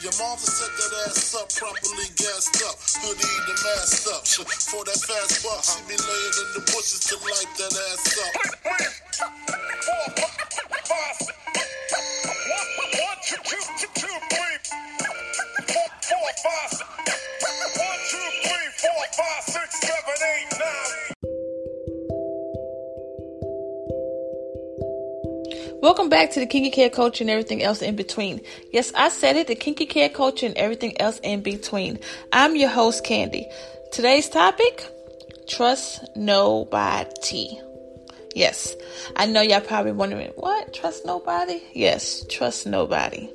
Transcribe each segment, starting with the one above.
Your mom set that ass up, properly gassed up, hoodie the masked up. For that fast buck, she be laying in the bushes to light that ass up. One, two, two, two, Welcome back to the Kinky Care Culture and everything else in between. Yes, I said it, the Kinky Care Culture and everything else in between. I'm your host, Candy. Today's topic, trust nobody. Yes, I know y'all probably wondering, what? Trust nobody? Yes, trust nobody.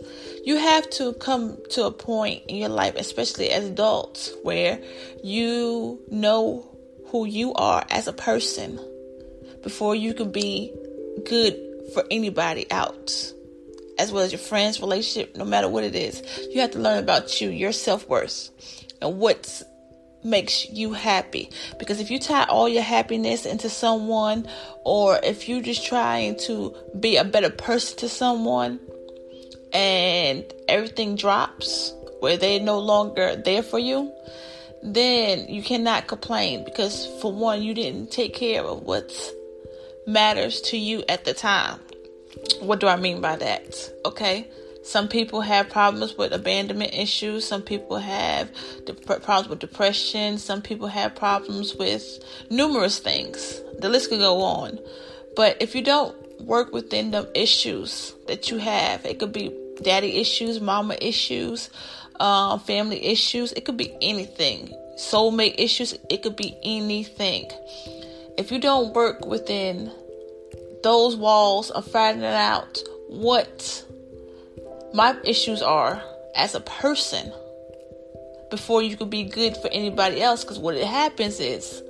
You have to come to a point in your life, especially as adults, where you know who you are as a person before you can be good for anybody out, as well as your friends, relationship, no matter what it is. You have to learn about you, your self worth, and what makes you happy. Because if you tie all your happiness into someone, or if you're just trying to be a better person to someone, and everything drops where they're no longer there for you, then you cannot complain because for one, you didn't take care of what's matters to you at the time. What do I mean by that? Okay. Some people have problems with abandonment issues. Some people have problems with depression. Some people have problems with numerous things. The list could go on. But if you don't work within the issues that you have, it could be daddy issues, mama issues, um, family issues. It could be anything. Soulmate issues. It could be anything if you don't work within those walls of finding out what my issues are as a person before you can be good for anybody else because what it happens is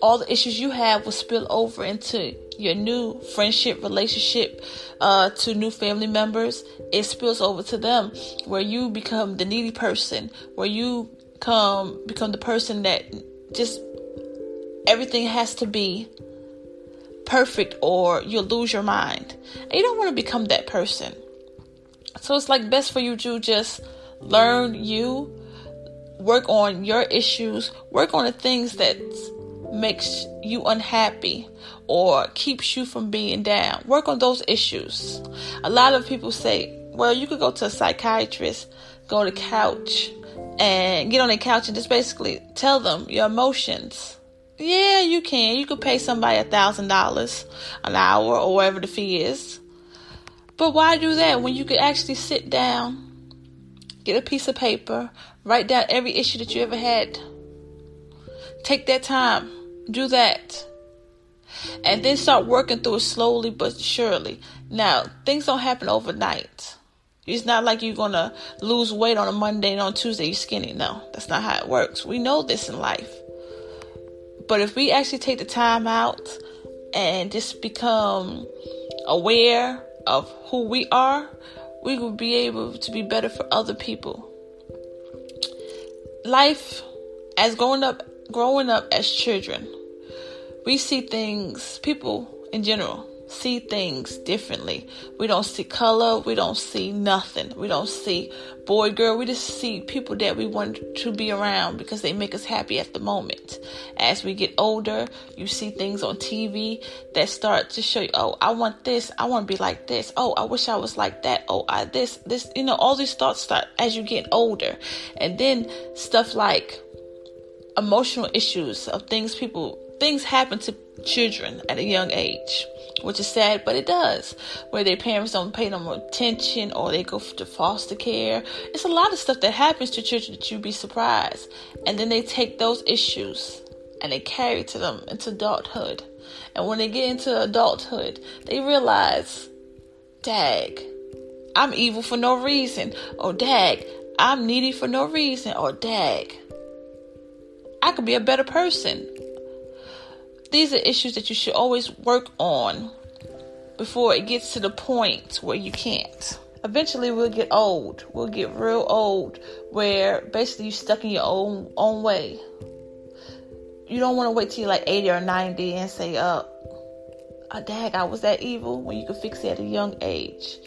all the issues you have will spill over into your new friendship relationship uh, to new family members. It spills over to them where you become the needy person where you come become the person that just everything has to be perfect or you'll lose your mind. And you don't want to become that person. So it's like best for you to just learn you, work on your issues, work on the things that makes you unhappy or keeps you from being down. Work on those issues. A lot of people say, well, you could go to a psychiatrist, go to couch and get on the couch and just basically tell them your emotions yeah, you can. You could pay somebody a thousand dollars an hour or whatever the fee is. But why do that when you could actually sit down, get a piece of paper, write down every issue that you ever had? Take that time, do that, and then start working through it slowly but surely. Now, things don't happen overnight. It's not like you're gonna lose weight on a Monday and on Tuesday you're skinny. No, that's not how it works. We know this in life. But if we actually take the time out and just become aware of who we are, we will be able to be better for other people. Life as growing up growing up as children, we see things people in general see things differently. We don't see color, we don't see nothing. We don't see boy, girl, we just see people that we want to be around because they make us happy at the moment. As we get older, you see things on TV that start to show you, oh, I want this, I want to be like this. Oh, I wish I was like that. Oh, I this, this, you know, all these thoughts start as you get older. And then stuff like emotional issues of things people things happen to children at a young age, which is sad, but it does. Where their parents don't pay them attention or they go to foster care. It's a lot of stuff that happens to children that you'd be surprised. And then they take those issues and they carry to them into adulthood. And when they get into adulthood, they realize, dag, I'm evil for no reason. Or dag, I'm needy for no reason. Or dag, I could be a better person these are issues that you should always work on before it gets to the point where you can't. Eventually, we'll get old. We'll get real old, where basically you're stuck in your own own way. You don't want to wait till you're like 80 or 90 and say, "Uh, oh, dag, I was that evil." When you could fix it at a young age.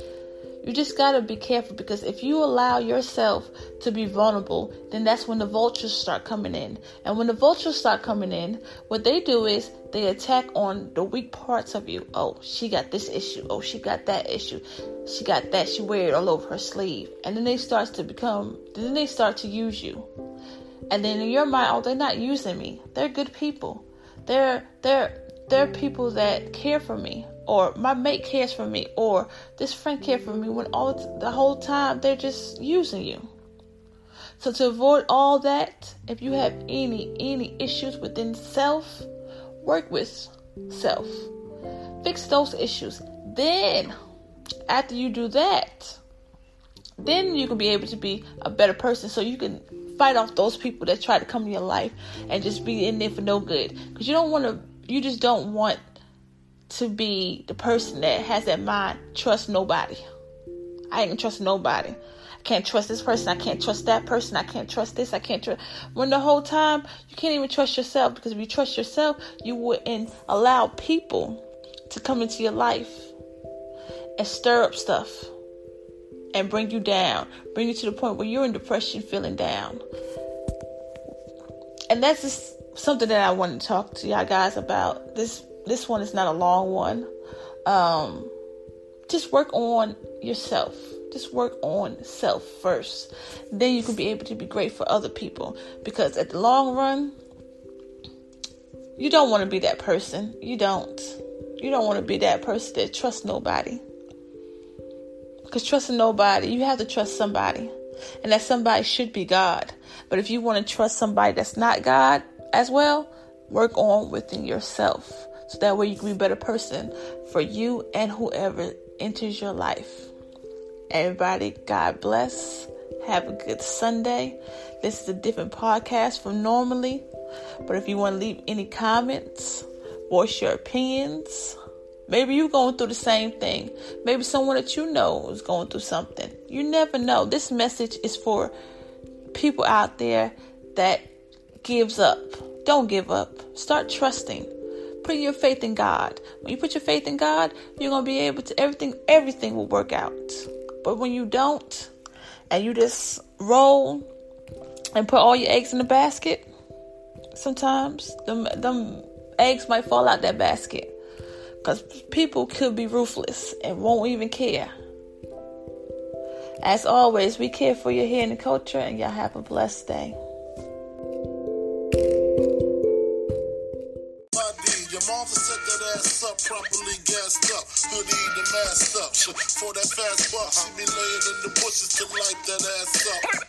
You just gotta be careful because if you allow yourself to be vulnerable, then that's when the vultures start coming in. And when the vultures start coming in, what they do is they attack on the weak parts of you. Oh, she got this issue. Oh, she got that issue. She got that. She wear it all over her sleeve. And then they start to become. Then they start to use you. And then in your mind, oh, they're not using me. They're good people. They're they're they're people that care for me or my mate cares for me or this friend cares for me when all the whole time they're just using you. So to avoid all that if you have any any issues within self work with self. Fix those issues. Then after you do that then you can be able to be a better person so you can fight off those people that try to come in your life and just be in there for no good. Because you don't want to you just don't want to be the person that has that mind, trust nobody. I ain't trust nobody. I can't trust this person. I can't trust that person. I can't trust this. I can't trust. When the whole time you can't even trust yourself because if you trust yourself, you wouldn't allow people to come into your life and stir up stuff and bring you down, bring you to the point where you're in depression, feeling down. And that's just something that I want to talk to y'all guys about. This this one is not a long one. Um, just work on yourself. Just work on self first. Then you can be able to be great for other people. Because at the long run, you don't want to be that person. You don't. You don't want to be that person that trusts nobody. Because trusting nobody, you have to trust somebody. And that somebody should be God. But if you want to trust somebody that's not God as well, work on within yourself. So that way you can be a better person for you and whoever enters your life. Everybody, God bless. Have a good Sunday. This is a different podcast from normally. But if you want to leave any comments, voice your opinions. Maybe you're going through the same thing. Maybe someone that you know is going through something. You never know. This message is for people out there that gives up. Don't give up. Start trusting put your faith in God. When you put your faith in God, you're gonna be able to everything. Everything will work out. But when you don't, and you just roll and put all your eggs in the basket, sometimes them them eggs might fall out that basket. Because people could be ruthless and won't even care. As always, we care for your hair and culture, and y'all have a blessed day. Properly gassed up, hoodie the masked up. For that fast buck, she be laying in the bushes to light that ass up.